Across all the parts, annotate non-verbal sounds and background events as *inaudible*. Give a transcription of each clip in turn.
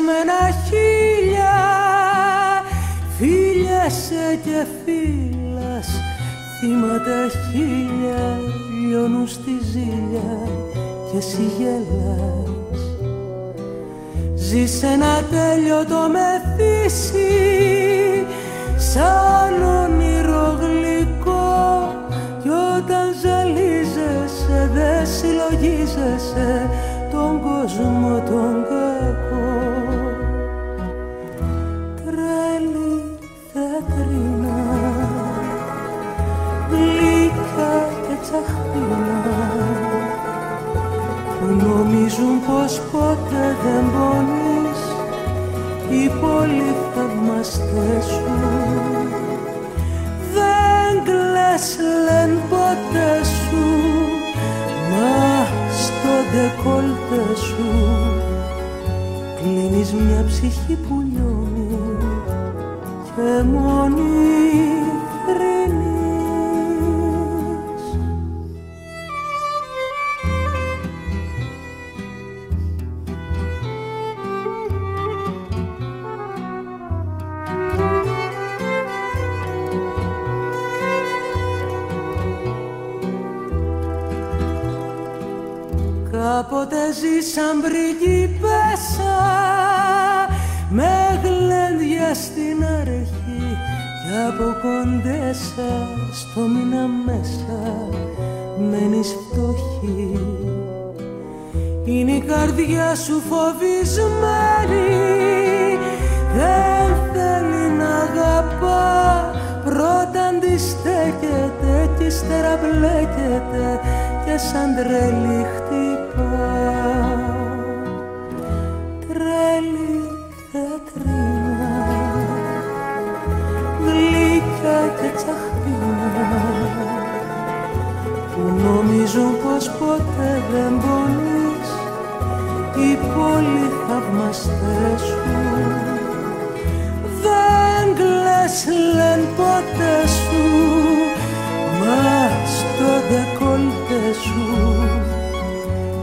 κραγιοναρισμένα χίλια φίλιασε και φίλας θύματα χίλια λιώνουν στη ζήλια και εσύ γελάς. Ζεις ένα τέλειο μεθύσι σαν όνειρο γλυκό κι όταν ζαλίζεσαι δεν συλλογίζεσαι τον κόσμο τον κακό πως ποτέ δεν πονείς οι πολύ θαυμαστές σου. Δεν κλαις λένε ποτέ σου μα στο ντεκόλτε σου. Κλείνεις μια ψυχή που λιώνει και μόνη Κάποτε ζήσαν πριγκίπεσσα με γλέντια στην αρχή και από κοντέσα στο μήνα μέσα μένεις φτωχή. Είναι η καρδιά σου φοβισμένη δεν θέλει να αγαπά. Πρώτα αντιστέκεται κι ύστερα μπλέκεται και σαν τρελή χτυπά νομίζουν πως ποτέ δεν πονείς. Οι πολύ θαυμαστές σου. Δεν κλαις λένε ποτέ σου. Μας στο ντεκόλτε σου.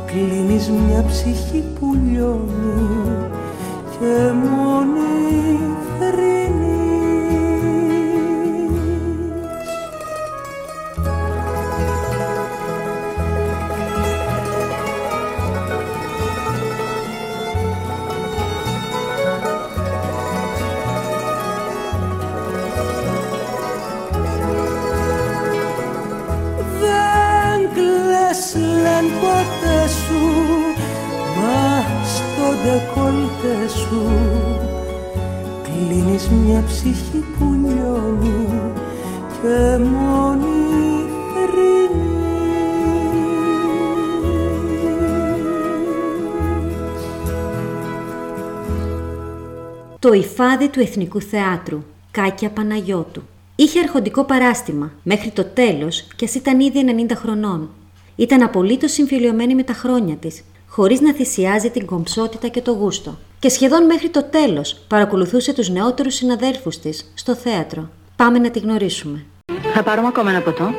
Κλείνεις μια ψυχή που λιώνει και μόνη Το υφάδι του Εθνικού Θεάτρου, Κάκια Παναγιώτου. Είχε αρχοντικό παράστημα μέχρι το τέλος και ας ήταν ήδη 90 χρονών. Ήταν απολύτως συμφιλειωμένη με τα χρόνια της, χωρίς να θυσιάζει την κομψότητα και το γούστο. Και σχεδόν μέχρι το τέλος παρακολουθούσε τους νεότερους συναδέλφους της στο θέατρο. Πάμε να τη γνωρίσουμε. Θα πάρουμε ακόμα ένα ποτό;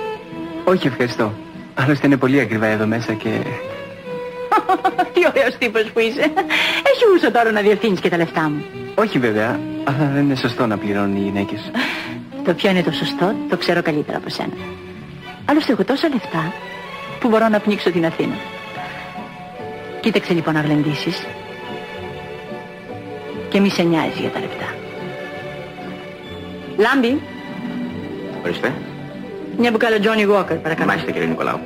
Όχι, ευχαριστώ. Άλλωστε είναι πολύ ακριβά εδώ μέσα και... *laughs* Τι ωραίος τύπος που είσαι. Έχει γούστο τώρα να διευθύνεις και τα λεφτά μου. Όχι βέβαια, αλλά δεν είναι σωστό να πληρώνουν οι γυναίκες. Το ποιο είναι το σωστό, το ξέρω καλύτερα από σένα. Άλλωστε έχω τόσα λεφτά που μπορώ να πνίξω την Αθήνα. Και Κοίταξε λοιπόν να γλεντήσεις. Και μη σε νοιάζει για τα λεπτά. Λάμπη, Ορίστε. μια μπουκάλα Johnny Walker, παρακαλώ. Μάλιστα κύριε Νικολάου.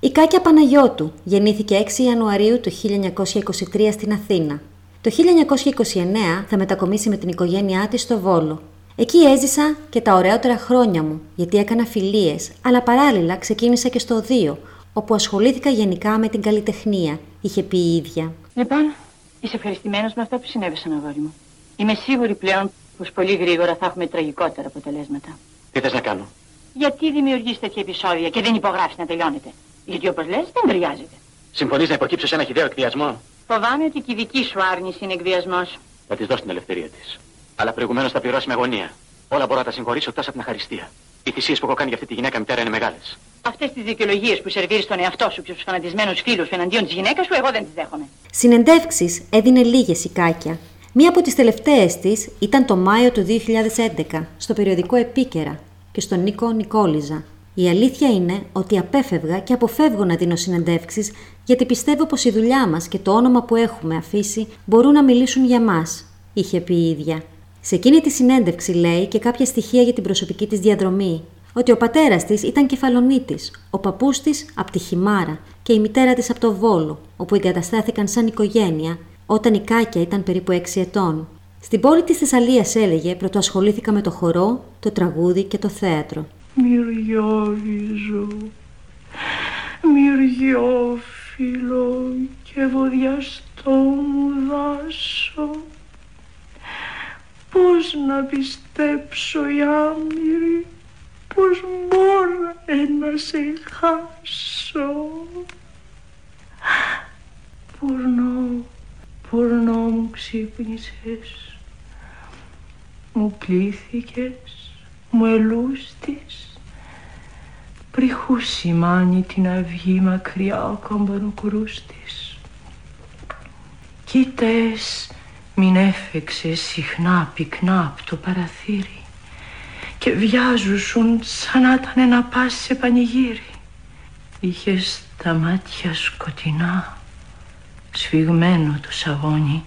Η Κάκια Παναγιώτου γεννήθηκε 6 Ιανουαρίου του 1923 στην Αθήνα. Το 1929 θα μετακομίσει με την οικογένειά της στο Βόλο. Εκεί έζησα και τα ωραιότερα χρόνια μου, γιατί έκανα φιλίες, αλλά παράλληλα ξεκίνησα και στο Οδείο, όπου ασχολήθηκα γενικά με την καλλιτεχνία, είχε πει η ίδια. Λοιπόν, είσαι ευχαριστημένος με αυτά που συνέβησαν, αγόρι μου. Είμαι σίγουρη πλέον πως πολύ γρήγορα θα έχουμε τραγικότερα αποτελέσματα. Τι θες να κάνω; Γιατί δημιουργείς τέτοια επεισόδια και δεν υπογράφεις να τελειώνετε; Γιατί όπως λες δεν ταιριάζεται. Συμφωνείς να υποκύψω σε ένα χιδαίο εκβιασμό; Φοβάμαι ότι και η δική σου άρνηση είναι εκβιασμός. Θα της δώσω την ελευθερία της. Αλλά προηγουμένως θα πληρώσει με αγωνία. Όλα μπορώ να τα συγχωρήσω εκτός από την αχαριστία. Οι θυσίες που έχω κάνει για αυτή τη γυναίκα μητέρα είναι μεγάλες. Αυτές τις δικαιολογίες που σερβίρεις στον εαυτό σου και στους φανατισμένους φίλους σου εναντίον της γυναίκας σου, εγώ δεν τις δέχομαι. Συνεντεύξεις έδινε λίγες η Κάκια. Μία από τις τελευταίες της ήταν το Μάιο του 2011 στο περιοδικό Επίκαιρα και στον Νίκο Νικόλιζα. Η αλήθεια είναι ότι απέφευγα και αποφεύγω να δίνω συνεντεύξεις γιατί πιστεύω πως η δουλειά μας και το όνομα που έχουμε αφήσει μπορούν να μιλήσουν για μας, είχε πει η ίδια. Σε εκείνη τη συνέντευξη λέει και κάποια στοιχεία για την προσωπική της διαδρομή. Ότι ο πατέρας της ήταν κεφαλονίτης, ο παππούς της από τη Χιμάρα και η μητέρα της από το Βόλο, όπου εγκαταστάθηκαν σαν οικογένεια όταν η Κάκια ήταν περίπου 6 ετών. Στην πόλη της Θεσσαλίας έλεγε πρωτοασχολήθηκα με το χορό, το τραγούδι και το θέατρο. Μυριόριζω, μυριόφιλο και βοδιαστό μου δάσο. Πώς να πιστέψω οι άμυροι, πώς μπορώ να σε χάσω. Πουρνό, πουρνό μου ξύπνησες, μου πλήθηκες, μου ελούστης, πριχού σημάνει την αυγή μακριά ο καμπανοκρούστης. Κοίτες, μην έφεξε συχνά πυκνά από το παραθύρι και βιάζουσουν σαν να ήταν να πας σε πανηγύρι. Είχες τα μάτια σκοτεινά, σφιγμένο το σαγόνι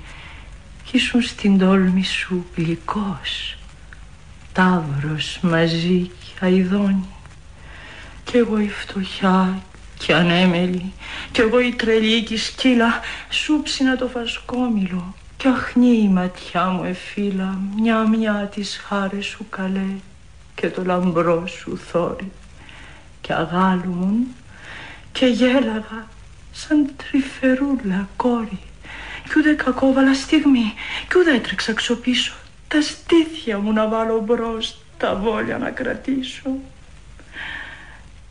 κι ήσουν στην τόλμη σου γλυκός, τάβρος μαζί και αηδόνι. Κι εγώ η φτωχιά και ανέμελη, κι εγώ η τρελή και η σκύλα, σου ψήνα το φασκόμηλο κι αχνή η ματιά μου εφύλα, μια-μια τις χάρες σου καλέ και το λαμπρό σου θόρυ και αγάλουμουν και γέλαγα σαν τρυφερούλα κόρη κι ούτε κακόβαλα στιγμή κι ούτε έτρεξα ξοπίσω τα στήθια μου να βάλω μπρος τα βόλια να κρατήσω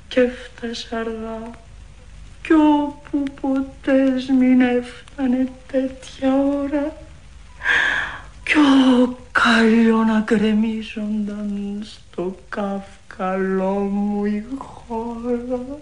και έφτασα αργά κι όπου ποτές μην έφτανε τέτοια ώρα κι ο καλλιό να γκρεμίζονταν στο καυκαλό μου η χώρα.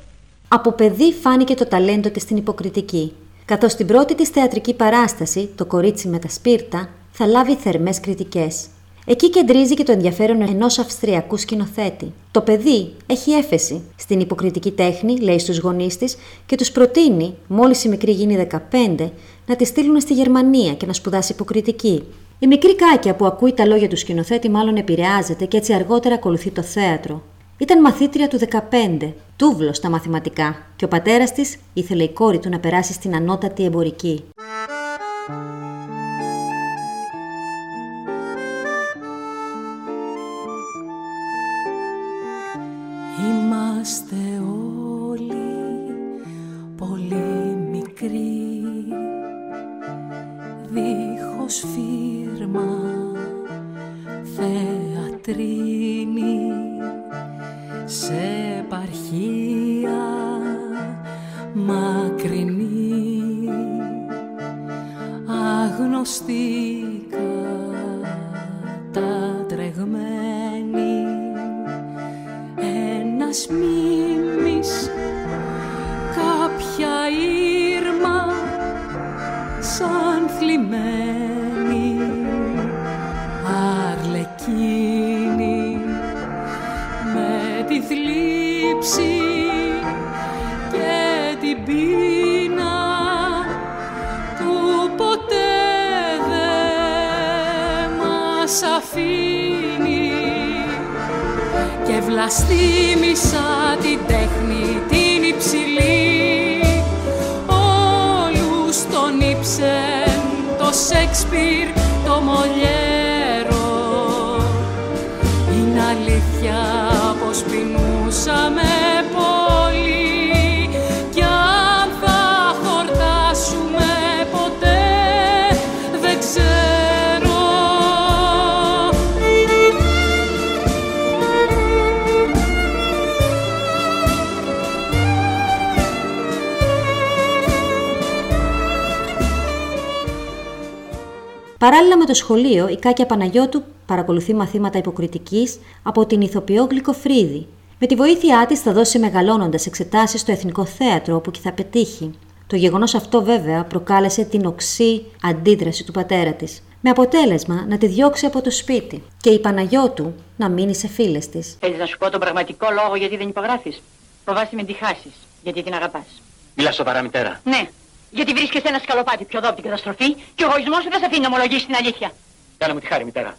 Από παιδί φάνηκε το ταλέντο της στην υποκριτική, καθώς στην πρώτη της θεατρική παράσταση, το κορίτσι με τα σπίρτα, θα λάβει θερμές κριτικές. Εκεί κεντρίζει και το ενδιαφέρον ενός Αυστριακού σκηνοθέτη. Το παιδί έχει έφεση στην υποκριτική τέχνη, λέει στους γονείς της, και τους προτείνει, μόλις η μικρή γίνει 15, να τη στείλουν στη Γερμανία και να σπουδάσει υποκριτική. Η μικρή Κάκια που ακούει τα λόγια του σκηνοθέτη μάλλον επηρεάζεται και έτσι αργότερα ακολουθεί το θέατρο. Ήταν μαθήτρια του 15, τούβλος στα μαθηματικά, και ο πατέρας της ήθελε η κόρη του να περάσει στην ανώτατη εμπορική. Άγνωστη τον ύψεν το Σέξπιρ, το Μολιέρο. Είναι αλήθεια πως πεινούσαμε Παράλληλα με το σχολείο, η Κάκια Παναγιώτου παρακολουθεί μαθήματα υποκριτικής από την ηθοποιό Γλυκοφρίδη. Με τη βοήθειά της θα δώσει μεγαλώνοντας εξετάσεις στο Εθνικό Θέατρο, όπου και θα πετύχει. Το γεγονός αυτό, βέβαια, προκάλεσε την οξύ αντίδραση του πατέρα της. Με αποτέλεσμα να τη διώξει από το σπίτι και η Παναγιώτου να μείνει σε φίλες της. Θέλεις να σου πω τον πραγματικό λόγο γιατί δεν υπογράφεις; Φοβάσαι μην τη χάσεις, γιατί την αγαπάς. Μιλά σοβαρά, μητέρα. Ναι, γιατί βρίσκεσαι ένα σκαλοπάτι πιο εδώ από την καταστροφή και ο εγωισμός σου δεν σε αφήνει να ομολογήσει την αλήθεια. Κάνε μου τη χάρη, μητέρα.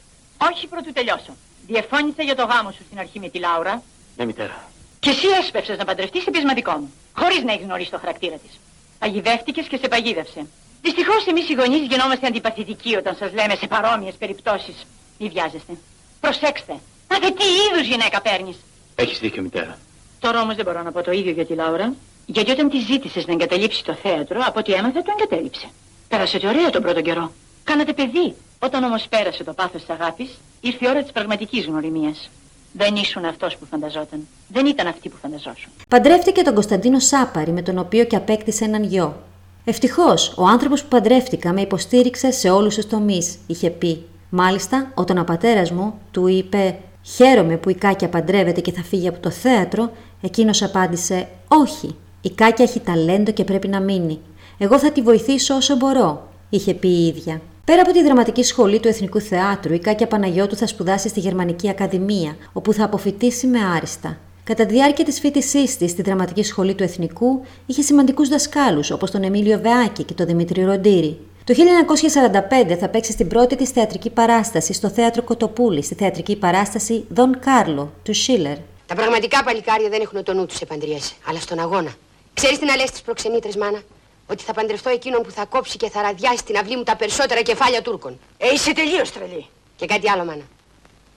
Όχι πρωτού τελειώσω. Διεφώνησα για το γάμο σου στην αρχή με τη Λάουρα Ναι, μητέρα. και εσύ έσπευσες να παντρευτείς σε πεισματικό μου, χωρίς να έχεις γνωρίσει το χαρακτήρα της. Παγιδεύτηκες και σε παγίδευσε. Δυστυχώς εμείς οι γονείς γινόμαστε αντιπαθητικοί όταν σας λέμε σε παρόμοιες περιπτώσεις. Μη βιάζεστε. Προσέξτε. Μα δε τι είδους γυναίκα παίρνεις. Έχεις δίκιο, μητέρα. Τώρα όμως δεν μπορώ να πω το ίδιο για τη Λάουρα, γιατί όταν τη ζήτησες να εγκαταλείψει το θέατρο, από ό,τι έμαθα το εγκατέλειψε. Πέρασε ωραία τον πρώτο καιρό. Κάνατε παιδί. Όταν όμως πέρασε το πάθος της αγάπης, ήρθε η ώρα της πραγματικής γνωριμίας. Δεν ήσουν αυτός που φανταζόταν. Δεν ήταν αυτή που φανταζόσουν. Παντρεύτηκε τον Κωνσταντίνο Σάπαρη, με τον οποίο και απέκτησε έναν γιο. Ευτυχώς, ο άνθρωπος που παντρεύτηκα με υποστήριξε σε όλους τους τομείς, είχε πει. Μάλιστα, όταν ο πατέρας μου του είπε Χαίρομαι που η Κάκια παντρεύεται και θα φύγει από το θέατρο, εκείνος απάντησε Όχι, η Κάκια έχει ταλέντο και πρέπει να μείνει. Εγώ θα τη βοηθήσω όσο μπορώ, είχε πει η ίδια. Πέρα από τη δραματική σχολή του Εθνικού Θεάτρου, η Κάκια Παναγιώτου θα σπουδάσει στη Γερμανική Ακαδημία, όπου θα αποφοιτήσει με άριστα. Κατά τη διάρκεια της φοιτησής της στη Δραματική Σχολή του Εθνικού, είχε σημαντικούς δασκάλους όπως τον Εμίλιο Βεάκη και τον Δημήτρη Ροντήρη. Το 1945 θα παίξει στην πρώτη της θεατρική παράσταση στο θέατρο Κοτοπούλη, στη θεατρική παράσταση Δον Κάρλο του Σίλερ. Τα πραγματικά παλικάρια δεν έχουν το νου τους σε παντριέ, αλλά στον αγώνα. Ξέρεις τι να λε τι προξενήτρε, μάνα. Ότι θα παντρευτώ εκείνον που θα κόψει και θα ραδιάσει στην αυλή μου τα περισσότερα κεφάλια Τούρκων. Ε, είσαι τελείως τρελή. Και κάτι άλλο, μάνα.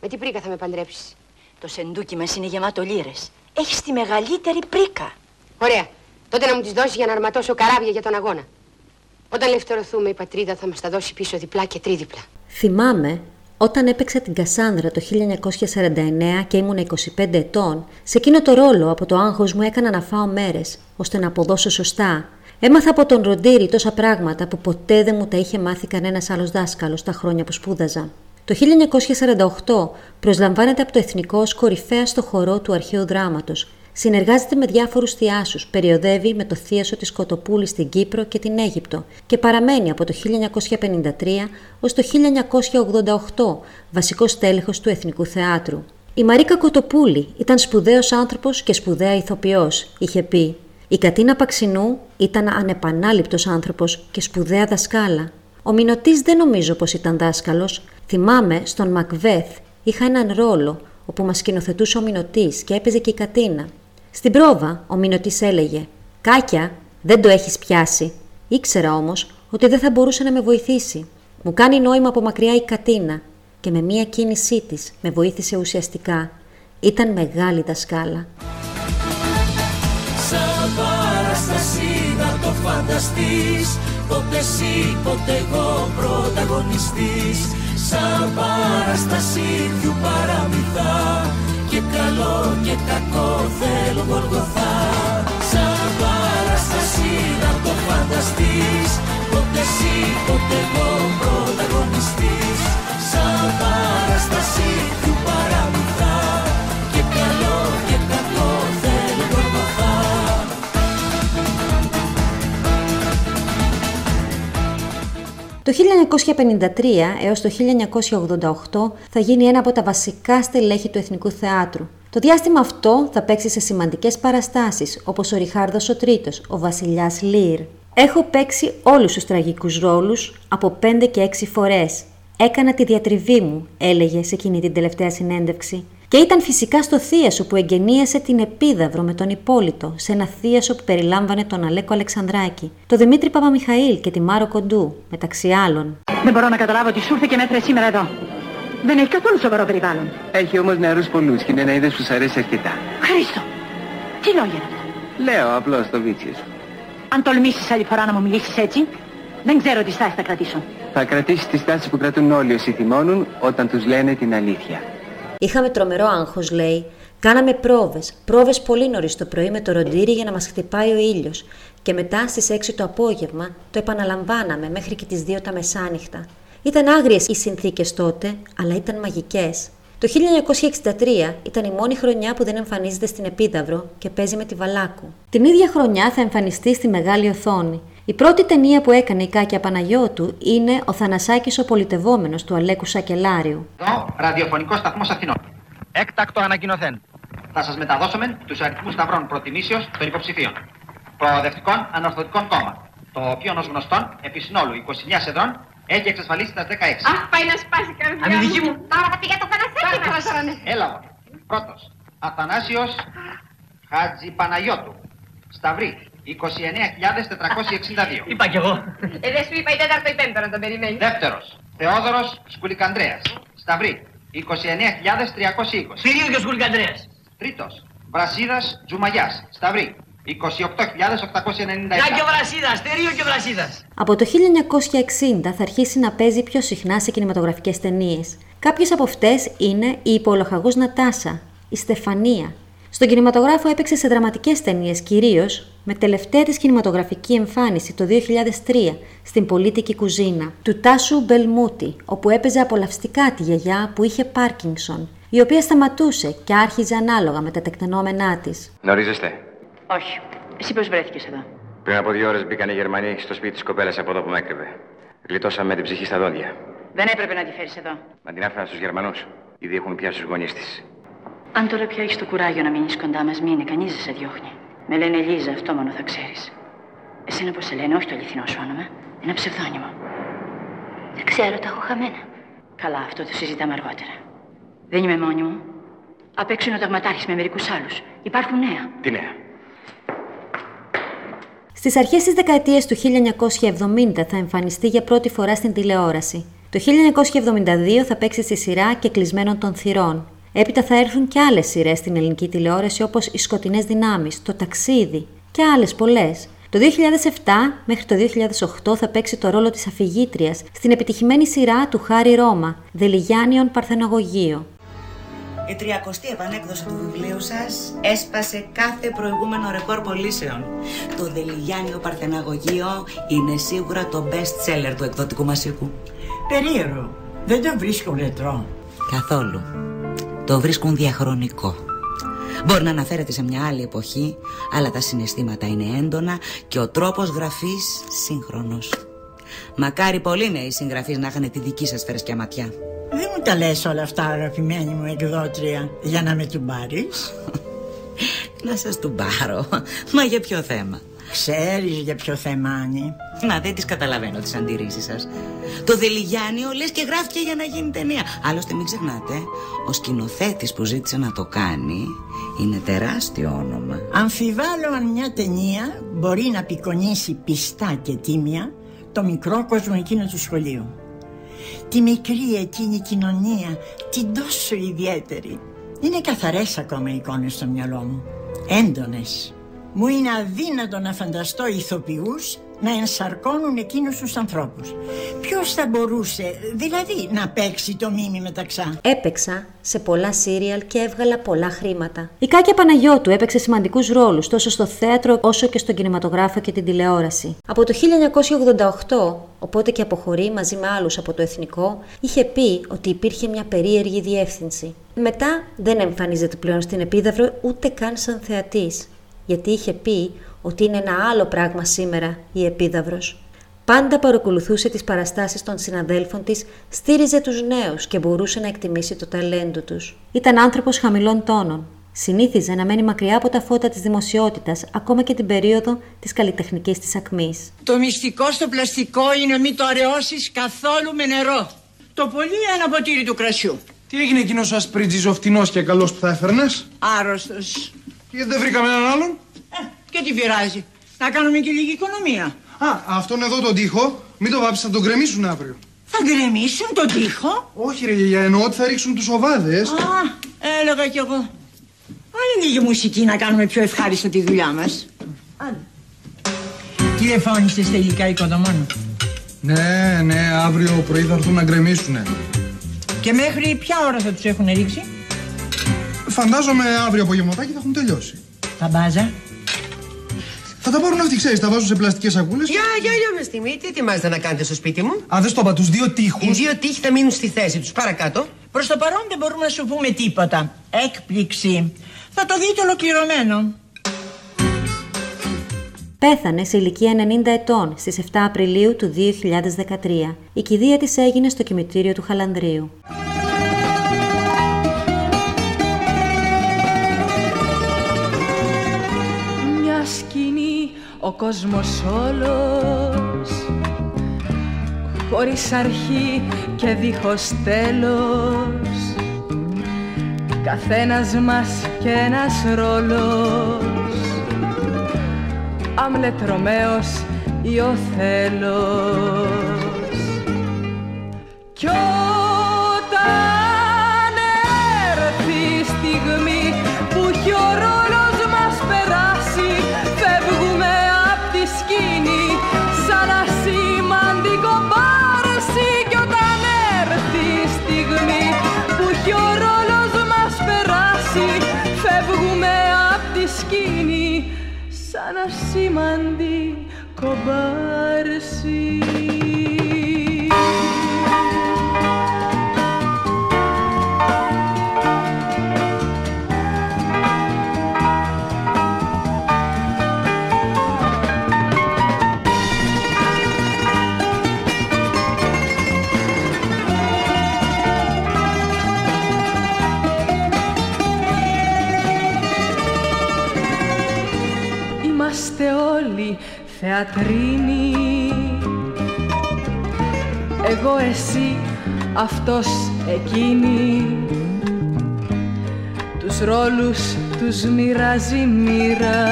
Με τι πρίκα θα με παντρέψεις; Το σεντούκι μας είναι γεμάτο λύρες. Έχεις τη μεγαλύτερη πρίκα. Ωραία. Τότε να μου τις δώσεις για να αρματώσω καράβια για τον αγώνα. Όταν ελευθερωθούμε, η πατρίδα θα μας τα δώσει πίσω διπλά και τρίδιπλα. Θυμάμαι όταν έπαιξα την Κασάνδρα το 1949 και ήμουν 25 ετών, σε εκείνο το ρόλο από το άγχος μου έκανα να φάω μέρες, ώστε να αποδώσω σωστά. Έμαθα από τον Ροντήρη τόσα πράγματα που ποτέ δεν μου τα είχε μάθει κανένας άλλος δάσκαλος τα χρόνια που σπούδαζα. Το 1948 προσλαμβάνεται από το Εθνικό ως κορυφαία στο χορό του αρχαίου δράματος. Συνεργάζεται με διάφορους θειάσους, περιοδεύει με το θίασο της Κοτοπούλης στην Κύπρο και την Αίγυπτο και παραμένει από το 1953 ως το 1988 βασικός τέλεχος του Εθνικού Θεάτρου. Η Μαρίκα Κοτοπούλη ήταν σπουδαίος άνθρωπος και σπουδαία ηθοποιός, είχε πει. Η Κατίνα Παξινού ήταν ανεπανάληπτος άνθρωπος και σπουδαία δασκάλα. Ο Μινωτής δεν νομίζω πως ήταν δάσκαλος. Θυμάμαι στον Μακβέθ είχα έναν ρόλο όπου μας σκηνοθετούσε ο Μινωτής και έπαιζε και η Κατίνα. Στην πρόβα ο Μινωτής έλεγε «Κάκια, δεν το έχεις πιάσει». Ήξερα όμως ότι δεν θα μπορούσε να με βοηθήσει. Μου κάνει νόημα από μακριά η Κατίνα και με μία κίνησή της με βοήθησε ουσιαστικά. Ήταν μεγάλη δασκάλα. Σαν παράσταση να το φανταστείς Ποτέ εσύ, ποτέ εγώ πρωταγωνιστής Σαν παράσταση δυο παραμυθά Και καλό και κακό θέλω γοργοθά Σαν παράσταση να το φανταστείς. Ποτέ εσύ, ποτέ εγώ πρωταγωνιστής. Σαν παράσταση Το 1953 έως το 1988 θα γίνει ένα από τα βασικά στελέχη του Εθνικού Θεάτρου. Το διάστημα αυτό θα παίξει σε σημαντικές παραστάσεις όπως ο Ριχάρδος ο Τρίτος, ο Βασιλιάς Λίρ. Έχω παίξει όλους τους τραγικούς ρόλους από 5 και 6 φορές. Έκανα τη διατριβή μου, έλεγε σε εκείνη την τελευταία συνέντευξη. Και ήταν φυσικά στο Θίασο που εγγενίασε την Επίδαυρο με τον Υπόλοιπο, σε ένα Θίασο που περιλάμβανε τον Αλέκο Αλεξανδράκη, τον Δημήτρη Παπαμιχαήλ και τη Μάρο Κοντού, μεταξύ άλλων. Δεν μπορώ να καταλάβω τι σου ήρθε και με έφερε σήμερα εδώ. Δεν έχει καθόλου σοβαρό περιβάλλον. Έχει όμως νεαρούς πολλούς και είναι ένα είδος που σου αρέσει αρκετά. Χρήστο, τι λόγια είναι αυτά; Λέω απλώς το βίτσιος. Αν τολμήσεις άλλη φορά να μου μιλήσεις έτσι, δεν ξέρω τι στάση θα κρατήσω. Θα κρατήσεις τη στάση που κρατούν όλοι όσοι θυμώνουν όταν τους λένε την αλήθεια. Είχαμε τρομερό άγχος, λέει. Κάναμε πρόβες. Πρόβες πολύ νωρίς το πρωί με το ροντήρι για να μας χτυπάει ο ήλιος. Και μετά στις 6 το απόγευμα το επαναλαμβάναμε μέχρι και τις 2 τα μεσάνυχτα. Ήταν άγριες οι συνθήκες τότε, αλλά ήταν μαγικές. Το 1963 ήταν η μόνη χρονιά που δεν εμφανίζεται στην Επίδαυρο και παίζει με τη Βαλάκου. Την ίδια χρονιά θα εμφανιστεί στη μεγάλη οθόνη. Η πρώτη ταινία που έκανε η Κάκια Παναγιώτου είναι «Ο Θανασάκης ο πολιτευόμενος» του Αλέκου Σακελάριου. Εδώ, ραδιοφωνικός σταθμός Αθηνών. Έκτακτο ανακοινωθέν. Θα σας μεταδώσουμε τους αριθμούς σταυρών προτιμήσεως των υποψηφίων. Προοδευτικών Ανορθωτικών Κόμμα. Το οποίο ως γνωστόν, επί συνόλου 29 σεδρών, έχει εξασφαλίσει τα 16. Αχ, πάει να σπάσει η καρδιά Αμυντική μου. Τώρα θα πει για το θανασάκι μας. Έλα εγώ. Πρώτος. Αθανάσιος Χατζη Παναγιώτου. Σταυρή. 29.462. Είπα κι εγώ. Ε, δεν σου είπα η τέταρτο ή πέμπτο να τον περιμένεις. Δεύτερος. Θεόδωρος Σκουλικανδρέας. Σταυρή. 29.320. Θηρίο και ο Σκουλικανδρέας. Τρίτος. Βρασίδας Τζουμαγιάς. Σταυρή. 28.897. Για και ο Βρασίδας, θηρίο και ο Βρασίδας. Από το 1960 θα αρχίσει να παίζει πιο συχνά σε κινηματογραφικές ταινίες. Κάποιες από αυτές είναι η υπολογαγός Νατάσα, η Στεφανία. Στον κινηματογράφο έπαιξε σε δραματικές ταινίες κυρίως, με τελευταία της κινηματογραφική εμφάνιση το 2003 στην πολίτικη κουζίνα του Τάσου Μπελμούτη, όπου έπαιζε απολαυστικά τη γιαγιά που είχε Πάρκινσον, η οποία σταματούσε και άρχιζε ανάλογα με τα τεκτενόμενά της. Γνωρίζεστε; Όχι. Εσύ πώς βρέθηκες εδώ; Πριν από δύο ώρες μπήκαν οι Γερμανοί στο σπίτι της κοπέλας από εδώ που με έκρυβε. Γλιτώσαμε με την ψυχή στα δόντια. Δεν έπρεπε να τη φέρεις εδώ. Μα την άφηνα στους Γερμανούς. Ήδη έχουν πιάσει τους γονείς της. Αν τώρα πια έχεις το κουράγιο να μείνεις κοντά μας, μείνε, κανείς δεν σε διώχνει. Με λένε Λίζα, αυτό μόνο θα ξέρεις. Εσένα πώς σε λένε, όχι το αληθινό σου όνομα. Ένα ψευδόνυμο. Δεν ξέρω, τα έχω χαμένα. Καλά, αυτό το συζητάμε αργότερα. Δεν είμαι μόνη μου. Απ' έξω είναι ο ταγματάρχης με μερικούς άλλους. Υπάρχουν νέα. Τι νέα; Στις αρχές της δεκαετίας του 1970 θα εμφανιστεί για πρώτη φορά στην τηλεόραση. Το 1972 θα παίξει στη σειρά και κλεισμένων των θυρών. Έπειτα θα έρθουν και άλλες σειρές στην ελληνική τηλεόραση όπως «Οι σκοτεινές δυνάμεις», «Το ταξίδι» και άλλες πολλές. Το 2007 μέχρι το 2008 θα παίξει το ρόλο της αφηγήτριας στην επιτυχημένη σειρά του Χάρη Ρώμα, «Δελιγιάνιον Παρθεναγωγείο». Η 30η επανέκδοση του βιβλίου σας έσπασε κάθε προηγούμενο ρεκόρ πωλήσεων. Το Δελιγιάνιο Παρθεναγωγείο είναι σίγουρα το best seller του εκδοτικού μας οίκου. Περίεργο. Δεν το βρίσκω λετρό. Καθόλου. Το βρίσκουν διαχρονικό. Μπορεί να αναφέρεται σε μια άλλη εποχή, αλλά τα συναισθήματα είναι έντονα και ο τρόπος γραφής σύγχρονος. Μακάρι πολλοί νέοι συγγραφείς να είχαν τη δική σας φερεσκιά ματιά. Δεν μου τα λες όλα αυτά αγαπημένη μου εκδότρια για να με του πάρεις. *laughs* Να σας του πάρω. Μα για ποιο θέμα; Ξέρεις για ποιο θέμα Άννη. Μα δεν τις καταλαβαίνω τις αντιρρήσεις σας. Το Δελιγιάννιο λες και γράφτηκε για να γίνει ταινία. Άλλωστε μην ξεχνάτε, ο σκηνοθέτης που ζήτησε να το κάνει είναι τεράστιο όνομα. Αμφιβάλλω αν μια ταινία μπορεί να απεικονίσει πιστά και τίμια το μικρό κόσμο εκείνο του σχολείου. Τη μικρή εκείνη κοινωνία, την τόσο ιδιαίτερη. Είναι καθαρές ακόμα οι εικόνες στο μυαλό μου. Έντονες. Μου είναι αδύνατο να φανταστώ ηθοποιούς να ενσαρκώνουν εκείνους τους ανθρώπους. Ποιος θα μπορούσε, δηλαδή, να παίξει το μίμη μεταξά. Έπαιξα σε πολλά σύριαλ και έβγαλα πολλά χρήματα. Η Κάκια Παναγιώτου έπαιξε σημαντικούς ρόλους τόσο στο θέατρο όσο και στον κινηματογράφο και την τηλεόραση. Από το 1988, οπότε και αποχωρεί μαζί με άλλους από το Εθνικό, είχε πει ότι υπήρχε μια περίεργη διεύθυνση. Μετά δεν εμφανίζεται πλέον στην Επίδαυρο ούτε καν σαν θεατής γιατί είχε πει ότι είναι ένα άλλο πράγμα σήμερα η Επίδαυρος. Πάντα παρακολουθούσε τις παραστάσεις των συναδέλφων της, στήριζε τους νέους και μπορούσε να εκτιμήσει το ταλέντο τους. Ήταν άνθρωπος χαμηλών τόνων. Συνήθιζε να μένει μακριά από τα φώτα της δημοσιότητας, ακόμα και την περίοδο της καλλιτεχνικής της ακμής. Το μυστικό στο πλαστικό είναι μην το αραιώσεις καθόλου με νερό. Το πολύ ένα ποτήρι του κρασιού. Τι έγινε εκείνος ο ασπρίτζης ο φτηνός και καλός που θα έφερνες; Άρρωστος. Και δεν βρήκαμε έναν άλλον; Ε, και τι πειράζει. Να κάνουμε και λίγη οικονομία. Α, αυτόν εδώ τον τοίχο, μην το βάψεις, θα τον γκρεμίσουν αύριο. Θα γκρεμίσουν τον τοίχο; Όχι ρε γιαγιά, εννοώ ότι θα ρίξουν τους οβάδες. Α, έλεγα κι εγώ. Βάλε λίγη μουσική να κάνουμε πιο ευχάριστα τη δουλειά μας. Τηλεφώνησες τελικά οικοδομών. Ναι, ναι, αύριο πρωί θα έρθουν να γκρεμίσουνε. Και μέχρι ποια ώρα θα τους έχουν ρίξει; Φαντάζομαι αύριο απογευματάκι θα έχουν τελειώσει. Τα μπάζα. Θα τα πάρουν αυτοί, ξέρεις, τα βάζουν σε πλαστικές σακούλες. Για, για, για μια στιγμή, τι ετοιμάζετε να κάνετε στο σπίτι μου; Α, δεν στο είπα, τους δύο τείχους. Οι δύο τείχοι θα μείνουν στη θέση τους, παρακάτω. Προς το παρόν δεν μπορούμε να σου πούμε τίποτα. Έκπληξη. Θα το δείτε ολοκληρωμένο. Πέθανε σε ηλικία 90 ετών στις 7 Απριλίου του 2013. Η κηδεία της έγινε στο κημητήριο του Χαλανδρίου. Ο κόσμος όλος. Χωρίς αρχή και δίχως τέλος. Καθένας μας και ένας ρόλος. Άμλετ Ρωμαίος ή ο Θέλος. Κι above. Αυτός, εκείνη. Τους ρόλους τους μοιράζει μοίρα.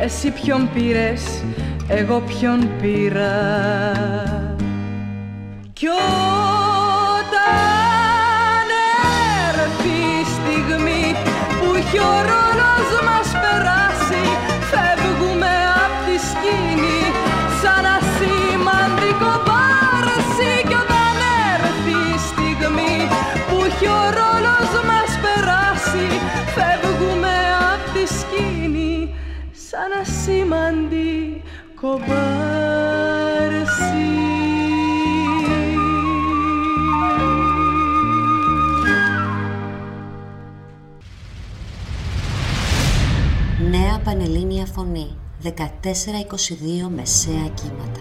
Εσύ ποιον πήρες, εγώ ποιον πήρα 1422 Μεσαία Κύματα